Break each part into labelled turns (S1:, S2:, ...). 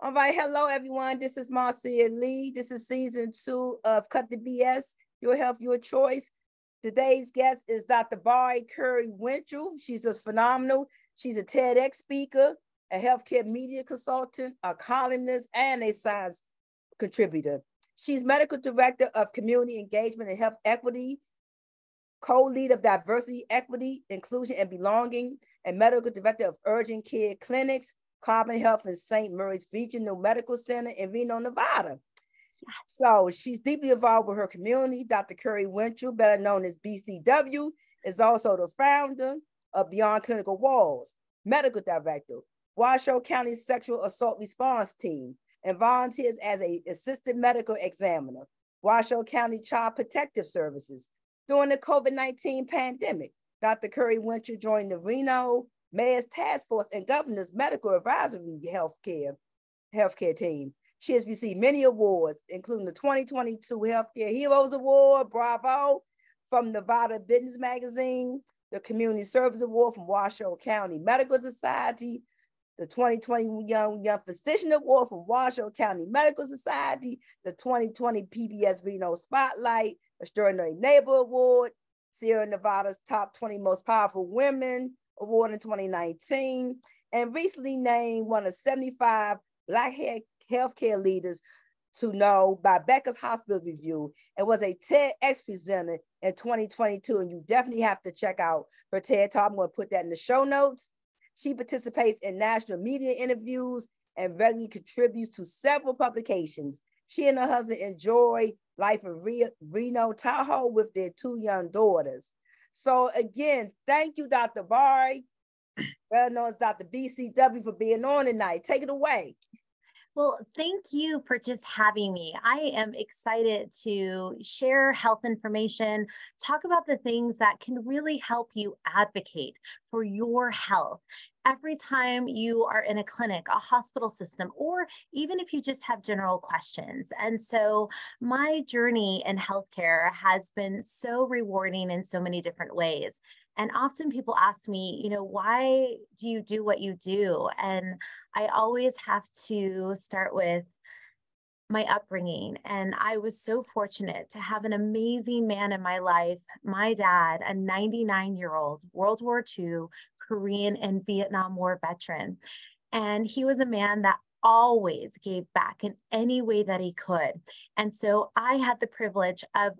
S1: All right, hello everyone. This is Marcia Lee. This is season two of Cut the BS, Your Health, Your Choice. Today's guest is Dr. Bayo Curry Winchell. She's just phenomenal. She's a TEDx speaker, a healthcare media consultant, a columnist, and a science contributor. She's medical director of community engagement and health equity, co-lead of diversity, equity, inclusion, and belonging, and medical director of urgent care clinics, Carbon Health in St. Mary's Regional Medical Center in Reno, Nevada. So she's deeply involved with her community. Dr. Curry Winchell, better known as BCW, is also the founder of Beyond Clinical Walls, medical director, Washoe County Sexual Assault Response Team, and volunteers as a assistant medical examiner, Washoe County Child Protective Services. During the COVID-19 pandemic, Dr. Curry Winchell joined the Reno Mayor's Task Force and Governor's Medical Advisory Healthcare Healthcare Team. She has received many awards, including the 2022 Healthcare Heroes Award, Bravo, from Nevada Business Magazine, the Community Service Award from Washoe County Medical Society, the 2020 Young, Young Physician Award from Washoe County Medical Society, the 2020 PBS Reno Spotlight, Extraordinary Neighbor Award, Sierra Nevada's Top 20 Most Powerful Women, Award in 2019, and recently named one of 75 Black healthcare leaders to know by Becker's Hospital Review and was a TEDx presenter in 2022. And you definitely have to check out her TED Talk. I'm going to put that in the show notes. She participates in national media interviews and regularly contributes to several publications. She and her husband enjoy life in Reno Tahoe with their two young daughters. So again, thank you, Dr. Bayo, well known as Dr. BCW for being on tonight. Take it away.
S2: Well, thank you for just having me. I am excited to share health information, talk about the things that can really help you advocate for your health every time you are in a clinic, a hospital system, or even if you just have general questions. And so my journey in healthcare has been so rewarding in so many different ways. And often people ask me, you know, why do you do what you do? And I always have to start with my upbringing. And I was so fortunate to have an amazing man in my life, my dad, a 99 year old World War II Korean and Vietnam War veteran. And he was a man that always gave back in any way that he could. And so I had the privilege of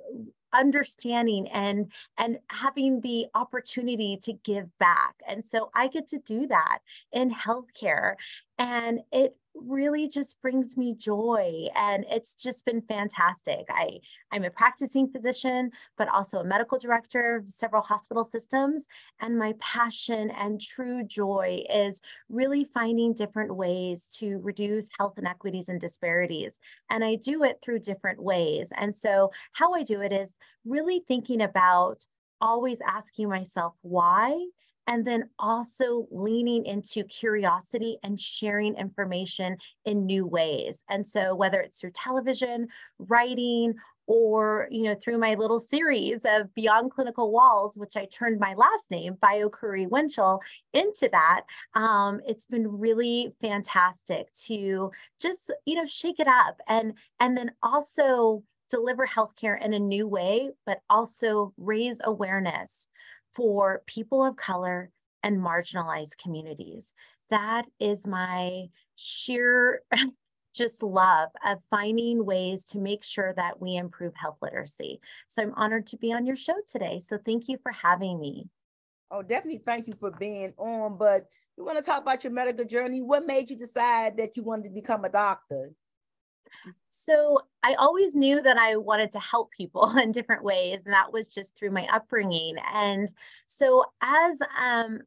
S2: understanding and and having the opportunity to give back and so i get to do that in healthcare and it really just brings me joy and it's just been fantastic. I i'm a practicing physician but also a medical director of several hospital systems and my passion and true joy is really finding different ways to reduce health inequities and disparities and i do it through different ways. And so how i do it is really thinking about always asking myself why and then also leaning into curiosity and sharing information in new ways. And so whether it's through television, writing, or you know through my little series of beyond clinical walls which i turned my last name Bayo curry winchell into that um, it's been really fantastic to just you know shake it up and and then also deliver healthcare in a new way but also raise awareness for people of color and marginalized communities. That is my sheer just love of finding ways to make sure that we improve health literacy. So I'm honored to be on your show today. So thank you for having me.
S1: Oh, definitely thank you for being on. But you want to talk about your medical journey? What made you decide that you wanted to become a doctor?
S2: So I always knew that I wanted to help people in different ways, and that was just through my upbringing. And so as um,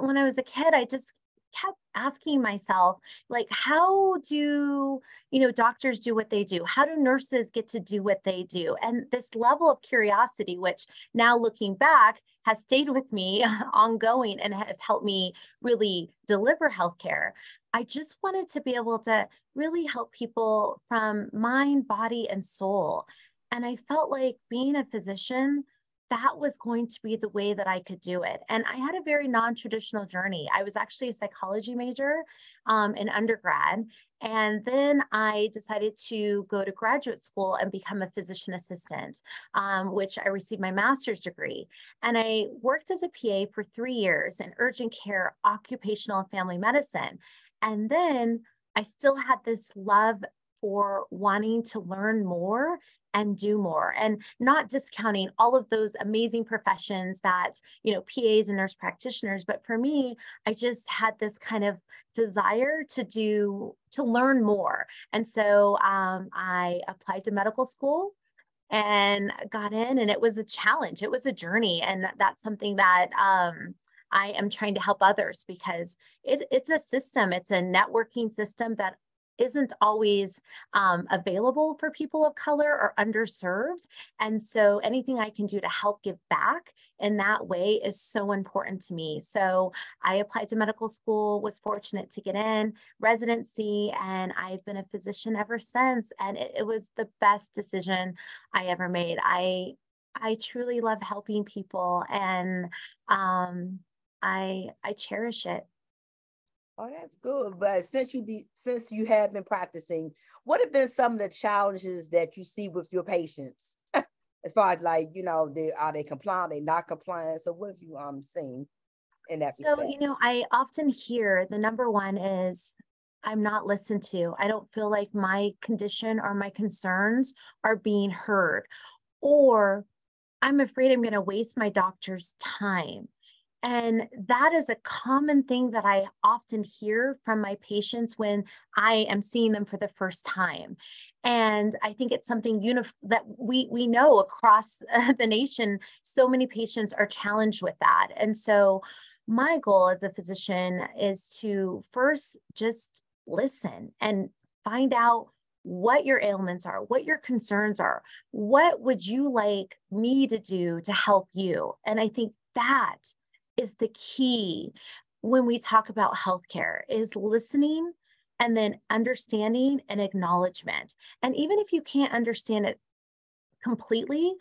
S2: when I was a kid, I just kept asking myself like how do you know doctors do what they do? How do nurses get to do what they do? And this level of curiosity which now looking back has stayed with me ongoing and has helped me really deliver healthcare. I just wanted to be able to really help people from mind, body, and soul. And I felt like being a physician, that was going to be the way that I could do it. And I had a very non traditional journey. I was actually a psychology major um, in undergrad. And then I decided to go to graduate school and become a physician assistant, um, which I received my master's degree. And I worked as a PA for three years in urgent care, occupational, and family medicine. And then I still had this love for wanting to learn more and do more and not discounting all of those amazing professions that you know pas and nurse practitioners but for me i just had this kind of desire to do to learn more and so um, i applied to medical school and got in and it was a challenge it was a journey and that's something that um, I am trying to help others because it, it's a system, it's a networking system that isn't always um, available for people of color or underserved. And so anything I can do to help give back in that way is so important to me. So I applied to medical school, was fortunate to get in residency, and I've been a physician ever since. And it, it was the best decision I ever made. I I truly love helping people and um, I I cherish it.
S1: Oh, that's good. But since you be since you have been practicing, what have been some of the challenges that you see with your patients? as far as like, you know, they are they compliant, they not compliant. So what have you um seen in that?
S2: So, respect? you know, I often hear the number one is I'm not listened to. I don't feel like my condition or my concerns are being heard. Or I'm afraid I'm going to waste my doctor's time. And that is a common thing that I often hear from my patients when I am seeing them for the first time. And I think it's something unif- that we we know across the nation. So many patients are challenged with that, and so my goal as a physician is to first just listen and find out what your ailments are, what your concerns are, what would you like me to do to help you? And I think that is the key when we talk about healthcare is listening and then understanding and acknowledgement. And even if you can't understand it completely,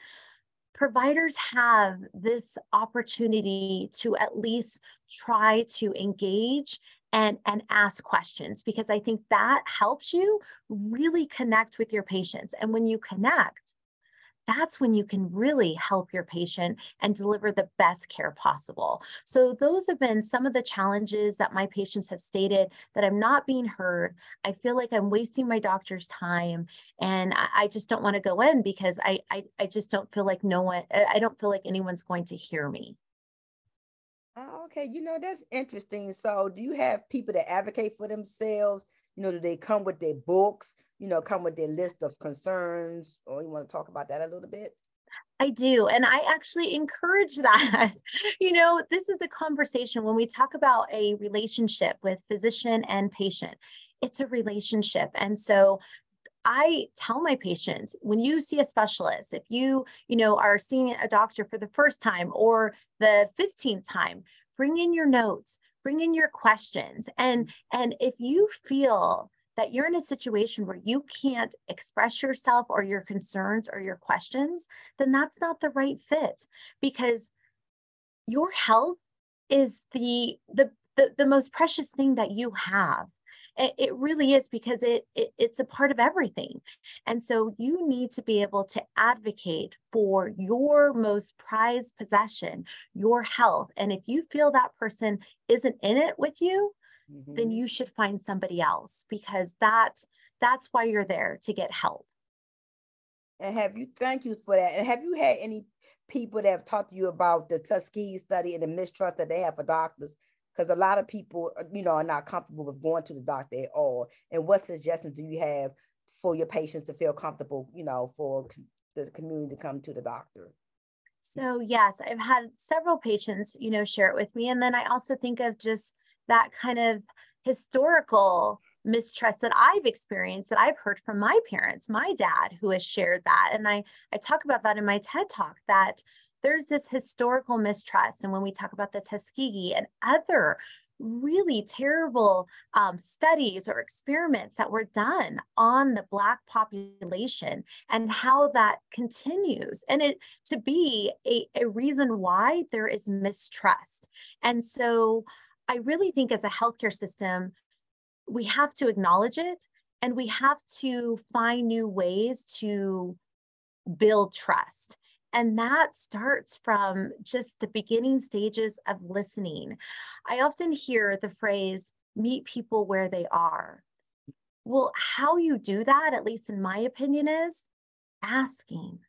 S2: providers have this opportunity to at least try to engage and and ask questions because i think that helps you really connect with your patients and when you connect that's when you can really help your patient and deliver the best care possible. So, those have been some of the challenges that my patients have stated that I'm not being heard. I feel like I'm wasting my doctor's time, and I, I just don't want to go in because I, I, I just don't feel like no one, I don't feel like anyone's going to hear me.
S1: Oh, okay, you know that's interesting. So, do you have people that advocate for themselves? You know, do they come with their books? You know, come with their list of concerns, or you want to talk about that a little bit?
S2: I do. And I actually encourage that. you know, this is the conversation when we talk about a relationship with physician and patient, it's a relationship. And so I tell my patients when you see a specialist, if you, you know, are seeing a doctor for the first time or the 15th time, bring in your notes, bring in your questions. And and if you feel that you're in a situation where you can't express yourself or your concerns or your questions, then that's not the right fit because your health is the the the, the most precious thing that you have. It, it really is because it, it it's a part of everything. And so you need to be able to advocate for your most prized possession, your health. And if you feel that person isn't in it with you, mm-hmm. then you should find somebody else because that's that's why you're there to get help.
S1: And have you thank you for that. And have you had any people that have talked to you about the Tuskegee study and the mistrust that they have for doctors? Because a lot of people, uh, you know, are not comfortable with going to the doctor at all. And what suggestions do you have for your patients to feel comfortable, you know, for the community to come to the doctor?
S2: So yes, I've had several patients, you know, share it with me. And then I also think of just that kind of historical mistrust that I've experienced that I've heard from my parents, my dad who has shared that. And I, I talk about that in my TED talk that there's this historical mistrust. And when we talk about the Tuskegee and other really terrible um, studies or experiments that were done on the Black population and how that continues. And it to be a, a reason why there is mistrust. And so I really think as a healthcare system, we have to acknowledge it and we have to find new ways to build trust. And that starts from just the beginning stages of listening. I often hear the phrase, meet people where they are. Well, how you do that, at least in my opinion, is asking,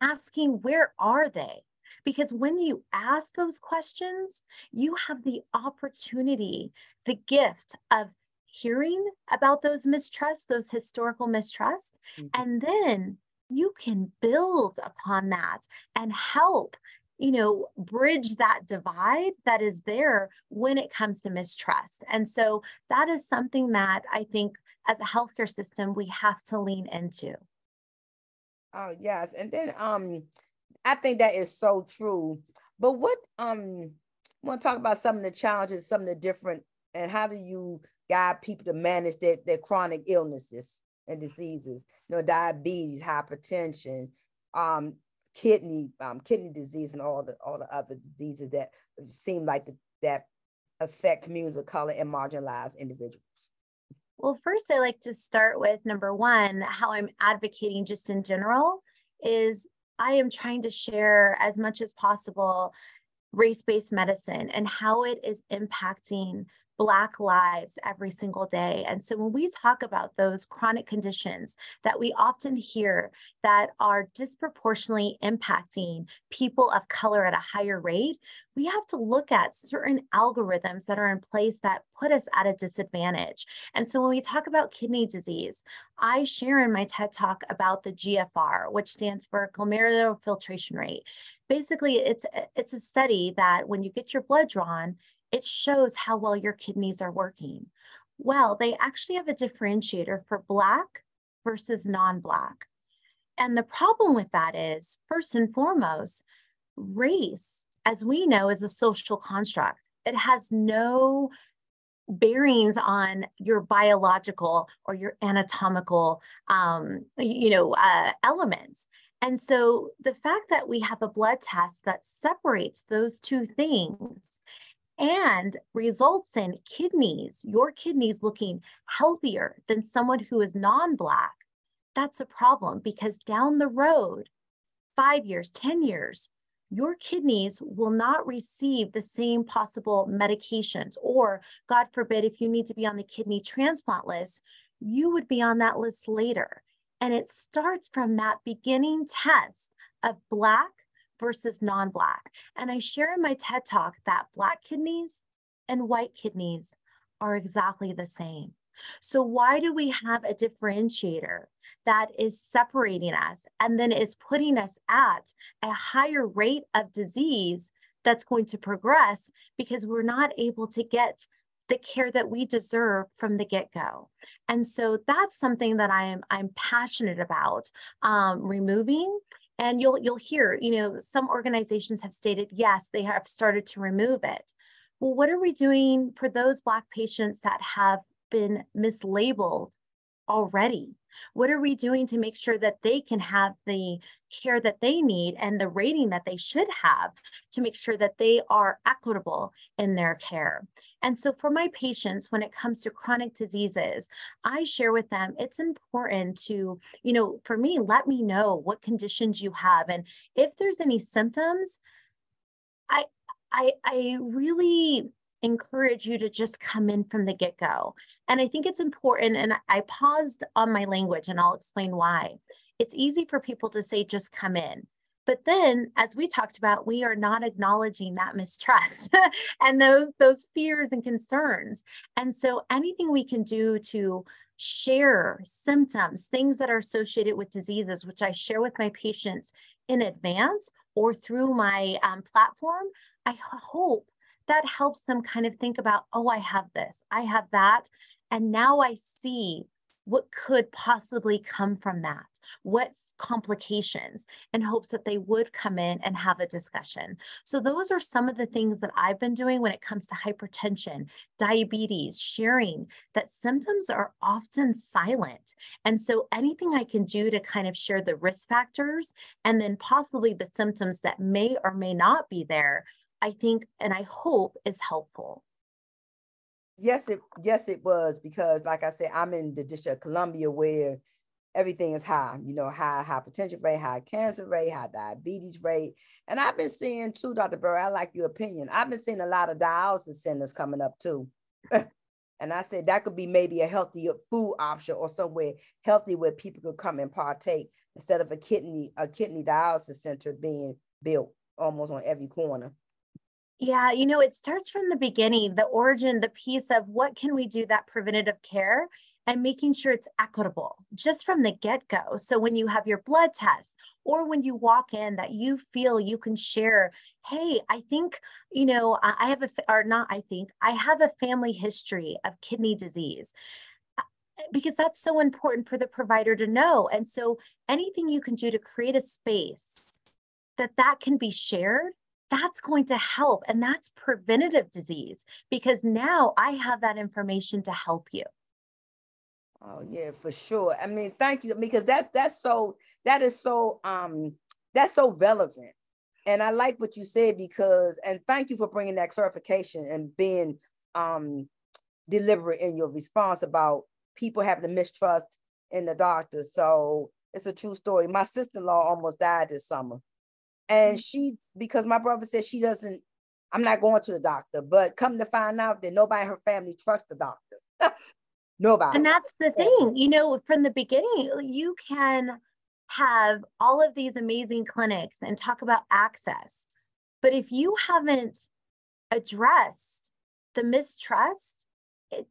S2: asking, where are they? Because when you ask those questions, you have the opportunity, the gift of hearing about those mistrusts, those historical mistrusts, mm-hmm. and then you can build upon that and help you know bridge that divide that is there when it comes to mistrust. And so that is something that i think as a healthcare system we have to lean into.
S1: Oh yes. And then um i think that is so true but what um I want to talk about some of the challenges some of the different and how do you guide people to manage their, their chronic illnesses and diseases, you know, diabetes, hypertension, um, kidney, um, kidney disease, and all the all the other diseases that seem like the, that affect communities of color and marginalized individuals.
S2: Well, first, I like to start with number one, how I'm advocating just in general is I am trying to share as much as possible race based medicine and how it is impacting Black lives every single day. And so when we talk about those chronic conditions that we often hear that are disproportionately impacting people of color at a higher rate, we have to look at certain algorithms that are in place that put us at a disadvantage. And so when we talk about kidney disease, I share in my TED talk about the GFR, which stands for glomerular filtration rate. Basically, it's it's a study that when you get your blood drawn, it shows how well your kidneys are working. Well, they actually have a differentiator for Black versus non Black. And the problem with that is, first and foremost, race, as we know, is a social construct. It has no bearings on your biological or your anatomical, um, you know, uh, elements. And so the fact that we have a blood test that separates those two things and results in kidneys, your kidneys looking healthier than someone who is non Black, that's a problem because down the road, five years, 10 years, your kidneys will not receive the same possible medications. Or, God forbid, if you need to be on the kidney transplant list, you would be on that list later. And it starts from that beginning test of Black versus non Black. And I share in my TED talk that Black kidneys and white kidneys are exactly the same. So, why do we have a differentiator that is separating us and then is putting us at a higher rate of disease that's going to progress because we're not able to get the care that we deserve from the get-go and so that's something that i am i'm passionate about um, removing and you'll you'll hear, you know, some organizations have stated yes, they have started to remove it. Well, what are we doing for those Black patients that have been mislabeled already? What are we doing to make sure that they can have the care that they need and the rating that they should have to make sure that they are equitable in their care? And so, for my patients, when it comes to chronic diseases, I share with them it's important to, you know, for me, let me know what conditions you have. And if there's any symptoms, I, I, I really encourage you to just come in from the get go. And I think it's important, and I paused on my language and I'll explain why. It's easy for people to say, just come in. But then, as we talked about, we are not acknowledging that mistrust and those, those fears and concerns. And so, anything we can do to share symptoms, things that are associated with diseases, which I share with my patients in advance or through my um, platform, I hope that helps them kind of think about, oh, I have this, I have that. And now I see what could possibly come from that. What complications in hopes that they would come in and have a discussion. So, those are some of the things that I've been doing when it comes to hypertension, diabetes, sharing that symptoms are often silent. And so, anything I can do to kind of share the risk factors and then possibly the symptoms that may or may not be there, I think and I hope is helpful.
S1: Yes, it yes it was because like I said, I'm in the District of Columbia where everything is high, you know, high hypertension rate, high cancer rate, high diabetes rate. And I've been seeing too, Dr. Burr, I like your opinion. I've been seeing a lot of dialysis centers coming up too. and I said that could be maybe a healthier food option or somewhere healthy where people could come and partake instead of a kidney, a kidney dialysis center being built almost on every corner.
S2: Yeah, you know, it starts from the beginning, the origin, the piece of what can we do that preventative care and making sure it's equitable just from the get go. So when you have your blood test or when you walk in, that you feel you can share, hey, I think, you know, I have a, or not, I think, I have a family history of kidney disease uh, because that's so important for the provider to know. And so anything you can do to create a space that that can be shared that's going to help and that's preventative disease because now i have that information to help you
S1: Oh yeah, for sure. I mean, thank you because that's that's so that is so um that's so relevant. And I like what you said because and thank you for bringing that clarification and being um deliberate in your response about people having to mistrust in the doctor. So it's a true story. My sister-in-law almost died this summer. And mm-hmm. she because my brother said she doesn't I'm not going to the doctor, but come to find out that nobody in her family trusts the doctor. Nobody.
S2: And that's the thing, you know, from the beginning, you can have all of these amazing clinics and talk about access. But if you haven't addressed the mistrust, it,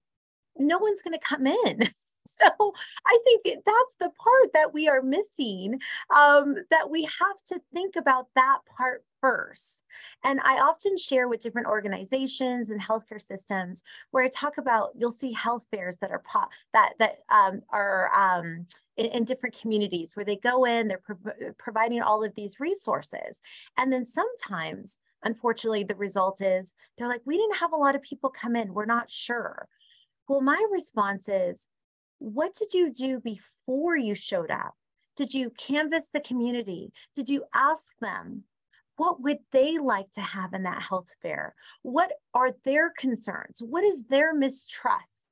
S2: no one's going to come in. so I think that's the part that we are missing, um, that we have to think about that part first. And I often share with different organizations and healthcare systems where I talk about you'll see health fairs that are pop that that um, are um, in, in, different communities where they go in, they're pro- providing all of these resources, and then sometimes. Unfortunately, the result is they're like, we didn't have a lot of people come in. We're not sure. Well, my response is what did you do before you showed up? Did you canvass the community? Did you ask them what would they like to have in that health fair? What are their concerns? What is their mistrust?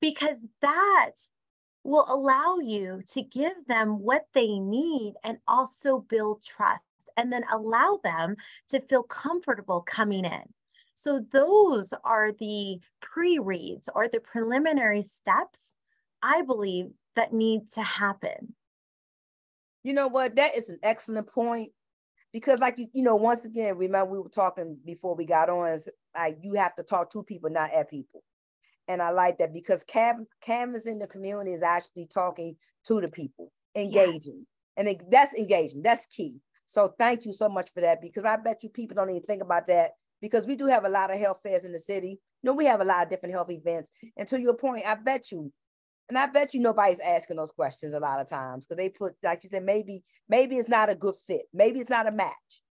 S2: Because that will allow you to give them what they need and also build trust and then allow them to feel comfortable coming in. So, those are the pre reads or the preliminary steps I believe that need to happen.
S1: You know what? That is an excellent point because, like you, you know, once again, remember we were talking before we got on. Is like you have to talk to people, not at people, and I like that because cav- canvassing the community is actually talking to the people, engaging, yes. and it, that's engaging. That's key. So thank you so much for that because I bet you people don't even think about that because we do have a lot of health fairs in the city. You know, we have a lot of different health events. And to your point, I bet you and I bet you nobody's asking those questions a lot of times because they put, like you said, maybe, maybe it's not a good fit. Maybe it's not a match.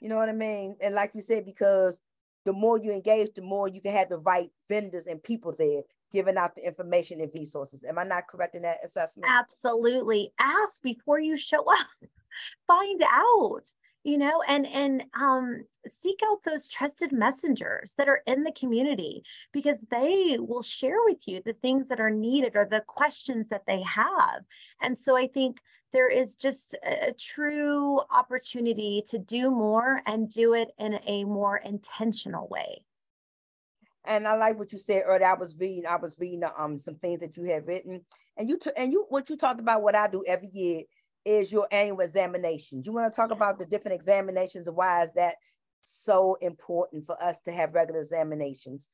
S1: You know what I mean? And like you said, because the more you engage, the more you can have the right vendors and people there giving out the information and resources. Am I not correct in that assessment?
S2: Absolutely. Ask before you show up. Find out you know and and um, seek out those trusted messengers that are in the community because they will share with you the things that are needed or the questions that they have and so i think there is just a, a true opportunity to do more and do it in a more intentional way
S1: and I like what you said earlier. I was reading, I was reading um some things that you have written, and you t- and you what you talked about what I do every year is your annual examination. You want to talk about the different examinations and why is that so important for us to have regular examinations?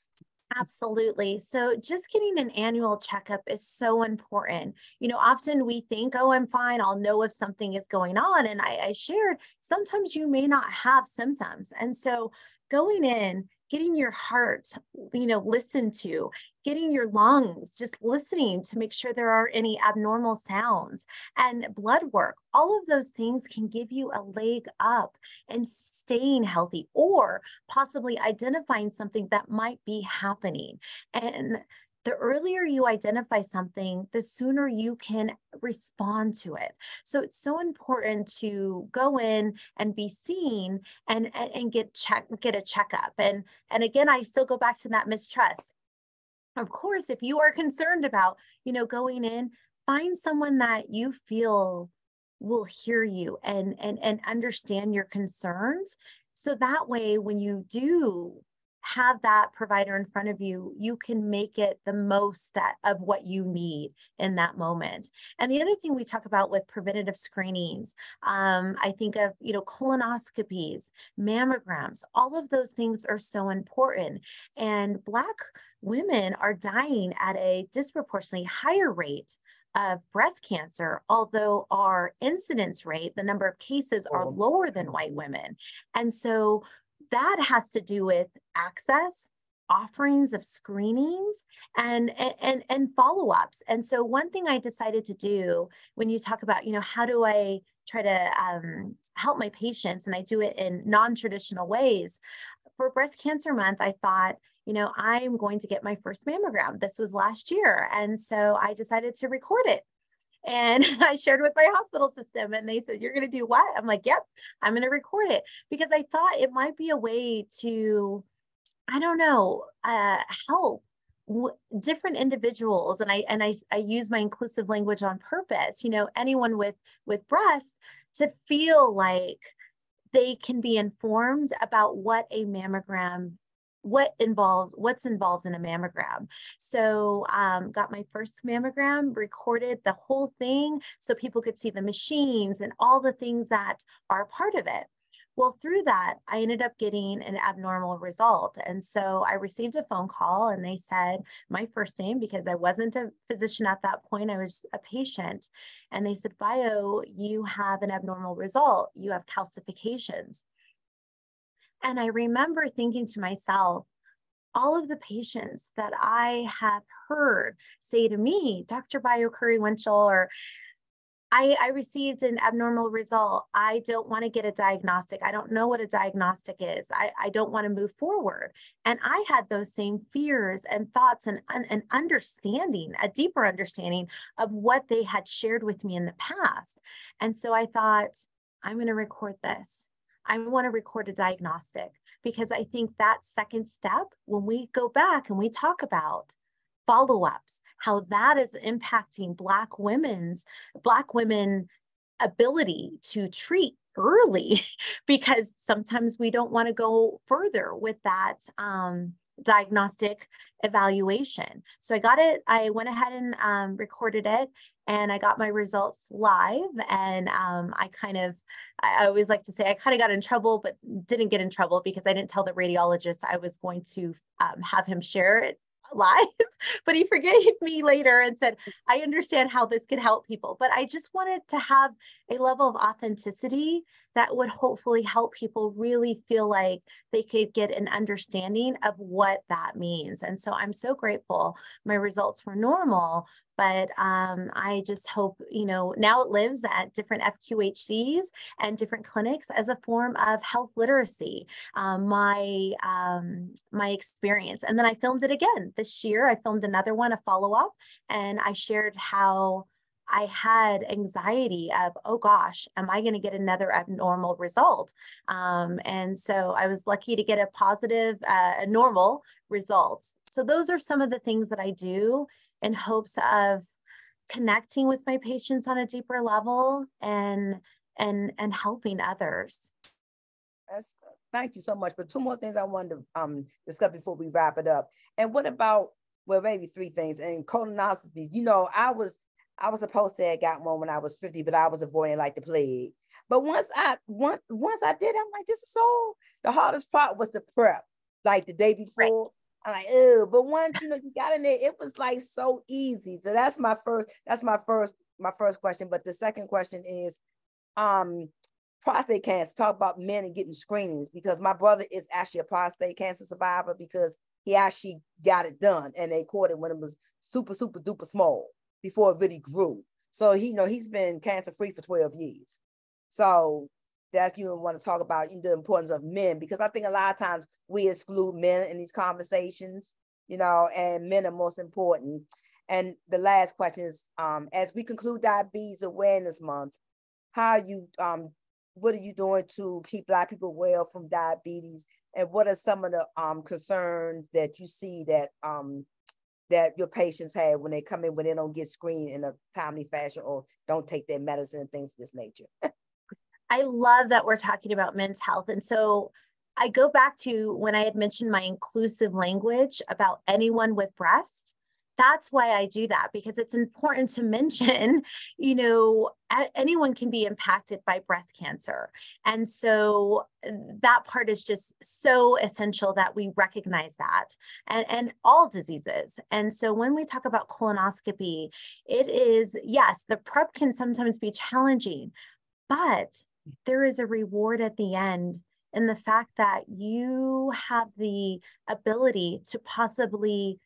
S2: Absolutely. So, just getting an annual checkup is so important. You know, often we think, oh, I'm fine. I'll know if something is going on. And I, I shared sometimes you may not have symptoms. And so, going in, getting your heart, you know, listened to, getting your lungs, just listening to make sure there are any abnormal sounds and blood work. All of those things can give you a leg up and staying healthy or possibly identifying something that might be happening. And the earlier you identify something, the sooner you can respond to it. So it's so important to go in and be seen and, and, and get check get a checkup. And and again, I still go back to that mistrust. Of course, if you are concerned about, you know, going in, find someone that you feel will hear you and and and understand your concerns. So that way when you do have that provider in front of you, you can make it the most that of what you need in that moment. And the other thing we talk about with preventative screenings, um, I think of you know colonoscopies, mammograms, all of those things are so important. And Black women are dying at a disproportionately higher rate of breast cancer, although our incidence rate, the number of cases are lower than white women. And so that has to do with access offerings of screenings and and and follow-ups. And so one thing i decided to do when you talk about you know how do i try to um, help my patients and i do it in non-traditional ways for breast cancer month i thought you know i'm going to get my first mammogram. This was last year and so i decided to record it and I shared with my hospital system, and they said, You're going to do what? I'm like, Yep, I'm going to record it because I thought it might be a way to, I don't know, uh, help different individuals and i and I, I use my inclusive language on purpose you know anyone with with breasts to feel like they can be informed about what a mammogram what involved what's involved in a mammogram. So um, got my first mammogram recorded the whole thing so people could see the machines and all the things that are part of it. Well through that i ended up getting an abnormal result. And so i received a phone call and they said my first name because i wasn't a physician at that point i was a patient. And they said Bayo you have an abnormal result. You have calcifications and I remember thinking to myself, all of the patients that I have heard say to me, Dr. Bayo Curry Winchell, or I, I, received an abnormal result. I don't want to get a diagnostic. I don't know what a diagnostic is. I, I don't want to move forward. And I had those same fears and thoughts and an understanding, a deeper understanding of what they had shared with me in the past. And so I thought, I'm going to record this. I want to record a diagnostic because I think that second step, when we go back and we talk about follow ups, how that is impacting Black women's, Black women ability to treat early because sometimes we don't want to go further with that um, diagnostic evaluation. So I got it, I went ahead and um, recorded it and I got my results live. And um, I kind of, I always like to say, I kind of got in trouble, but didn't get in trouble because I didn't tell the radiologist I was going to um, have him share it live, but he forgave me later and said, I understand how this could help people. But I just wanted to have a level of authenticity that would hopefully help people really feel like they could get an understanding of what that means. And so I'm so grateful my results were normal, but um, I just hope, you know, now it lives at different FQHCs and different clinics as a form of health literacy, um, my, um, my experience. And then I filmed it again this year. I filmed another one, a follow up, and I shared how I had anxiety of, oh gosh, am I going to get another abnormal result? Um, and so I was lucky to get a positive, uh, a normal result. So those are some of the things that I do in hopes of connecting with my patients on a deeper level and and and helping others.
S1: That's, thank you so much. But two more things I wanted to um, discuss before we wrap it up. And what about well, maybe three things. And colonoscopy, you know, I was I was supposed to have got one when I was 50, but I was avoiding like the plague. But once I once once I did, I'm like, this is so the hardest part was the prep, like the day before. Right. I'm like, oh, but once you know you got in there, it was like so easy. So that's my first, that's my first, my first question. But the second question is um prostate cancer. Talk about men and getting screenings because my brother is actually a prostate cancer survivor because he actually got it done and they caught it when it was super, super duper small before it really grew. So he you know he's been cancer free for 12 years. So that's you want to talk about the importance of men because I think a lot of times we exclude men in these conversations, you know, and men are most important. And the last question is, um, as we conclude Diabetes Awareness Month, how you um, what are you doing to keep Black people well from diabetes, and what are some of the um, concerns that you see that um, that your patients have when they come in when they don't get screened in a timely fashion or don't take their medicine and things of this nature?
S2: I love that we're talking about men's health. And so I go back to when I had mentioned my inclusive language about anyone with breast. That's why I do that because it's important to mention, you know, anyone can be impacted by breast cancer. And so that part is just so essential that we recognize that and, and all diseases. And so when we talk about colonoscopy, it is, yes, the prep can sometimes be challenging, but there is a reward at the end in the fact that you have the ability to possibly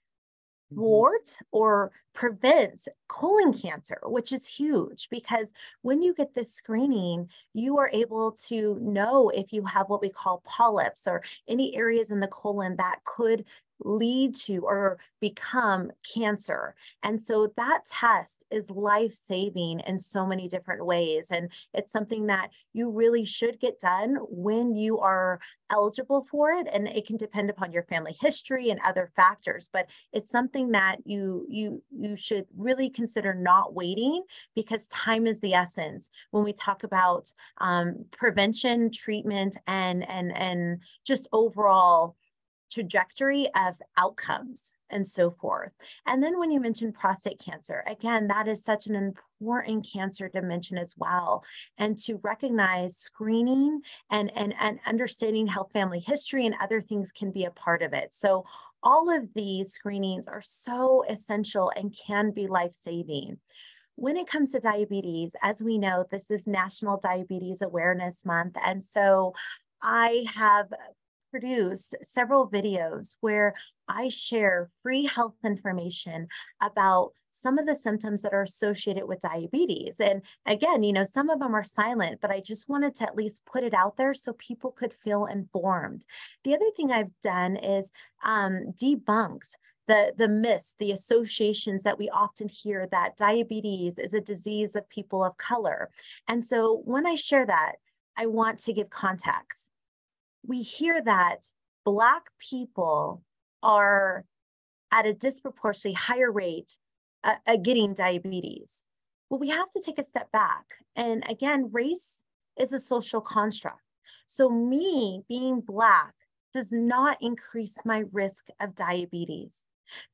S2: mm-hmm. thwart or prevent colon cancer, which is huge because when you get this screening, you are able to know if you have what we call polyps or any areas in the colon that could lead to or become cancer. And so that test is life saving in so many different ways. And it's something that you really should get done when you are eligible for it. And it can depend upon your family history and other factors, but it's something that you you you should really consider not waiting because time is the essence when we talk about um, prevention, treatment, and and and just overall trajectory of outcomes and so forth. And then when you mention prostate cancer, again, that is such an important cancer dimension as well. And to recognize screening and, and, and understanding health family history and other things can be a part of it. So all of these screenings are so essential and can be life-saving. When it comes to diabetes, as we know, this is National Diabetes Awareness Month. And so I have produce several videos where I share free health information about some of the symptoms that are associated with diabetes. And again, you know, some of them are silent, but I just wanted to at least put it out there so people could feel informed. The other thing I've done is um, debunked the, the myths, the associations that we often hear that diabetes is a disease of people of color. And so when I share that, I want to give context we hear that Black people are at a disproportionately higher rate uh, uh, getting diabetes. Well, we have to take a step back. And again, race is a social construct. So, me being Black does not increase my risk of diabetes.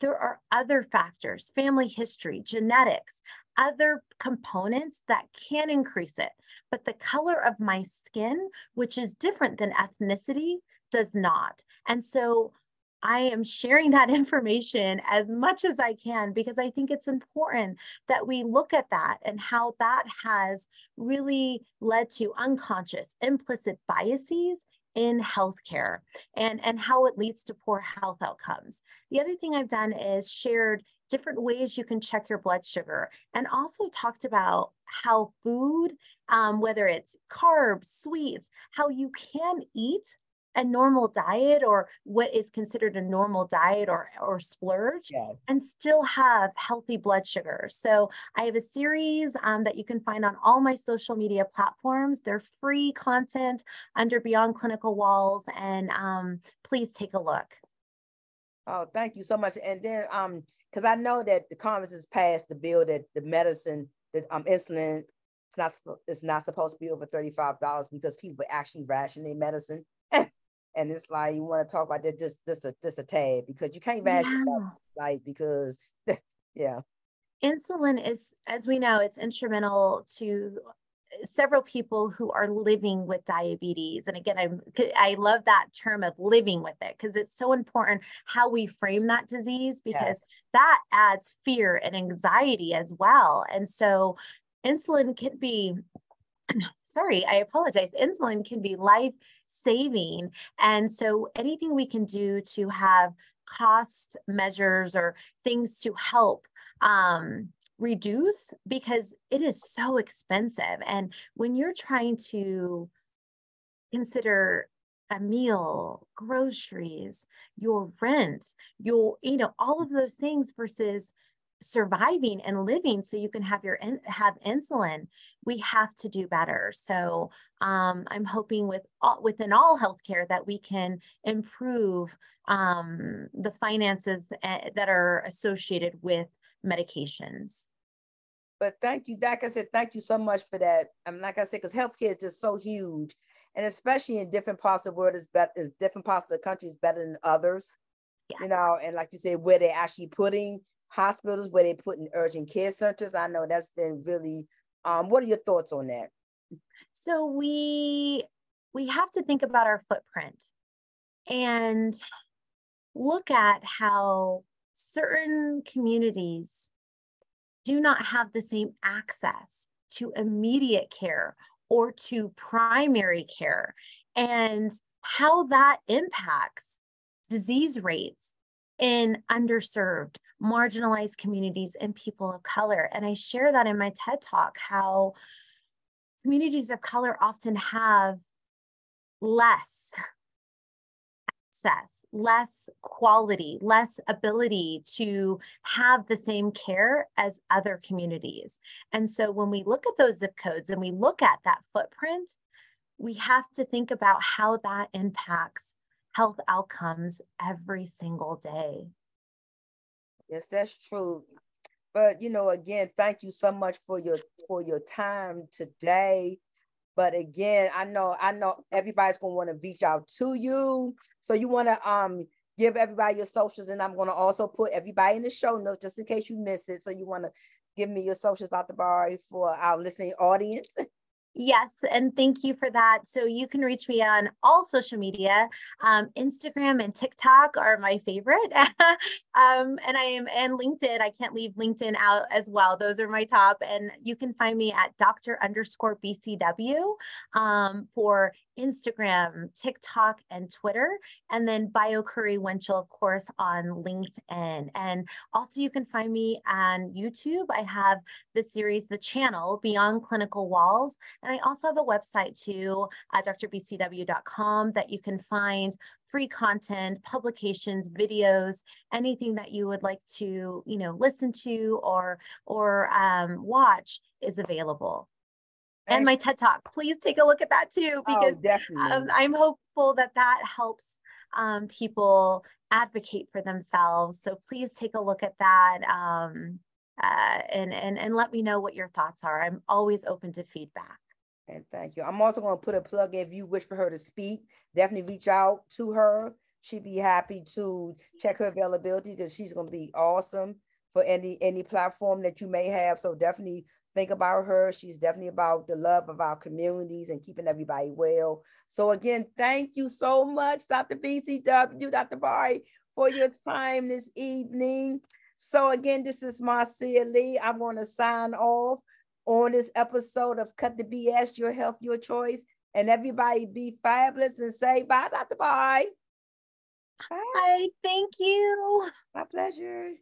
S2: There are other factors, family history, genetics, other components that can increase it but the color of my skin, which is different than ethnicity, does not. And so I am sharing that information as much as I can because I think it's important that we look at that and how that has really led to unconscious, implicit biases in healthcare and, and how it leads to poor health outcomes. The other thing I've done is shared different ways you can check your blood sugar and also talked about how food um, whether it's carbs, sweets, how you can eat a normal diet or what is considered a normal diet or, or splurge yes. and still have healthy blood sugar. So I have a series um, that you can find on all my social media platforms. They're free content under Beyond Clinical Walls and um, please take a look.
S1: Oh, thank you so much. And then, um, because I know that the Congress has passed the bill that the medicine, that um, insulin it's not it's not supposed to be over $35 because people actually ration their medicine. and it's like you want to talk about that just just a just a tad because you can't ration yeah. like because yeah.
S2: Insulin is, as we know, it's instrumental to several people who are living with diabetes and again i i love that term of living with it because it's so important how we frame that disease because yes. that adds fear and anxiety as well and so insulin can be sorry, I apologize. Insulin can be life saving. And so anything we can do to have cost measures or things to help um, reduce because it is so expensive. And when you're trying to consider a meal, groceries, your rent, your, you know, all of those things versus surviving and living so you can have your have insulin we have to do better so um, i'm hoping with all, within all healthcare that we can improve um, the finances eh, that are associated with medications
S1: but thank you like i said thank you so much for that um, like i said because healthcare is just so huge and especially in different parts of the world is better different parts of the country is better than others yes. you know and like you said where they're actually putting hospitals where they're putting urgent care centers. I know that's been really. Um, what are your thoughts on that?
S2: So we we have to think about our footprint and look at how certain communities do not have the same access to immediate care or to primary care and how that impacts disease rates in underserved marginalized communities and people of color. And I share that in my TED talk how communities of color often have less access, less quality, less ability to have the same care as other communities. And so when we look at those zip codes and we look at that footprint, we have to think about how that impacts health outcomes every single day.
S1: Yes, that's true. But you know, again, thank you so much for your for your time today. But again, I know I know everybody's gonna want to reach out to you. So you want to um give everybody your socials, and I'm gonna also put everybody in the show notes just in case you miss it. So you want to give me your socials, Dr. Bayo, for our listening audience.
S2: Yes, and thank you for that. So you can reach me on all social media. Um, Instagram and TikTok are my favorite, um, and I am and LinkedIn. I can't leave LinkedIn out as well. Those are my top, and you can find me at Doctor underscore BCW um, for Instagram, TikTok, and Twitter, and then Bayo Curry Winchell, of course, on LinkedIn. And also, you can find me on YouTube. I have the series, the channel Beyond Clinical Walls, and I also have a website too, uh, drbcw.com, that you can find free content, publications, videos, anything that you would like to, you know, listen to or or um, watch is available and my TED Talk. Please take a look at that too, oh, because oh, um, I'm hopeful that that helps um, people advocate for themselves. So please take a look at that um, uh, and, and, and let me know what your thoughts are. I'm always open to feedback.
S1: And thank you. I'm also going to put a plug if you wish for her to speak, definitely reach out to her. She'd be happy to check her availability because she's going to be awesome for any any platform that you may have. So definitely think about her. She's definitely about the love of our communities and keeping everybody well. So again, thank you so much, Dr. BCW, Dr. Bayo, for your time this evening. So again, this is Marcia Lee. I'm going to sign off on this episode of Cut the BS, Your Health, Your Choice. And everybody be fabulous and say bye, Dr. Bye.
S2: Bye. Thank you.
S1: My pleasure.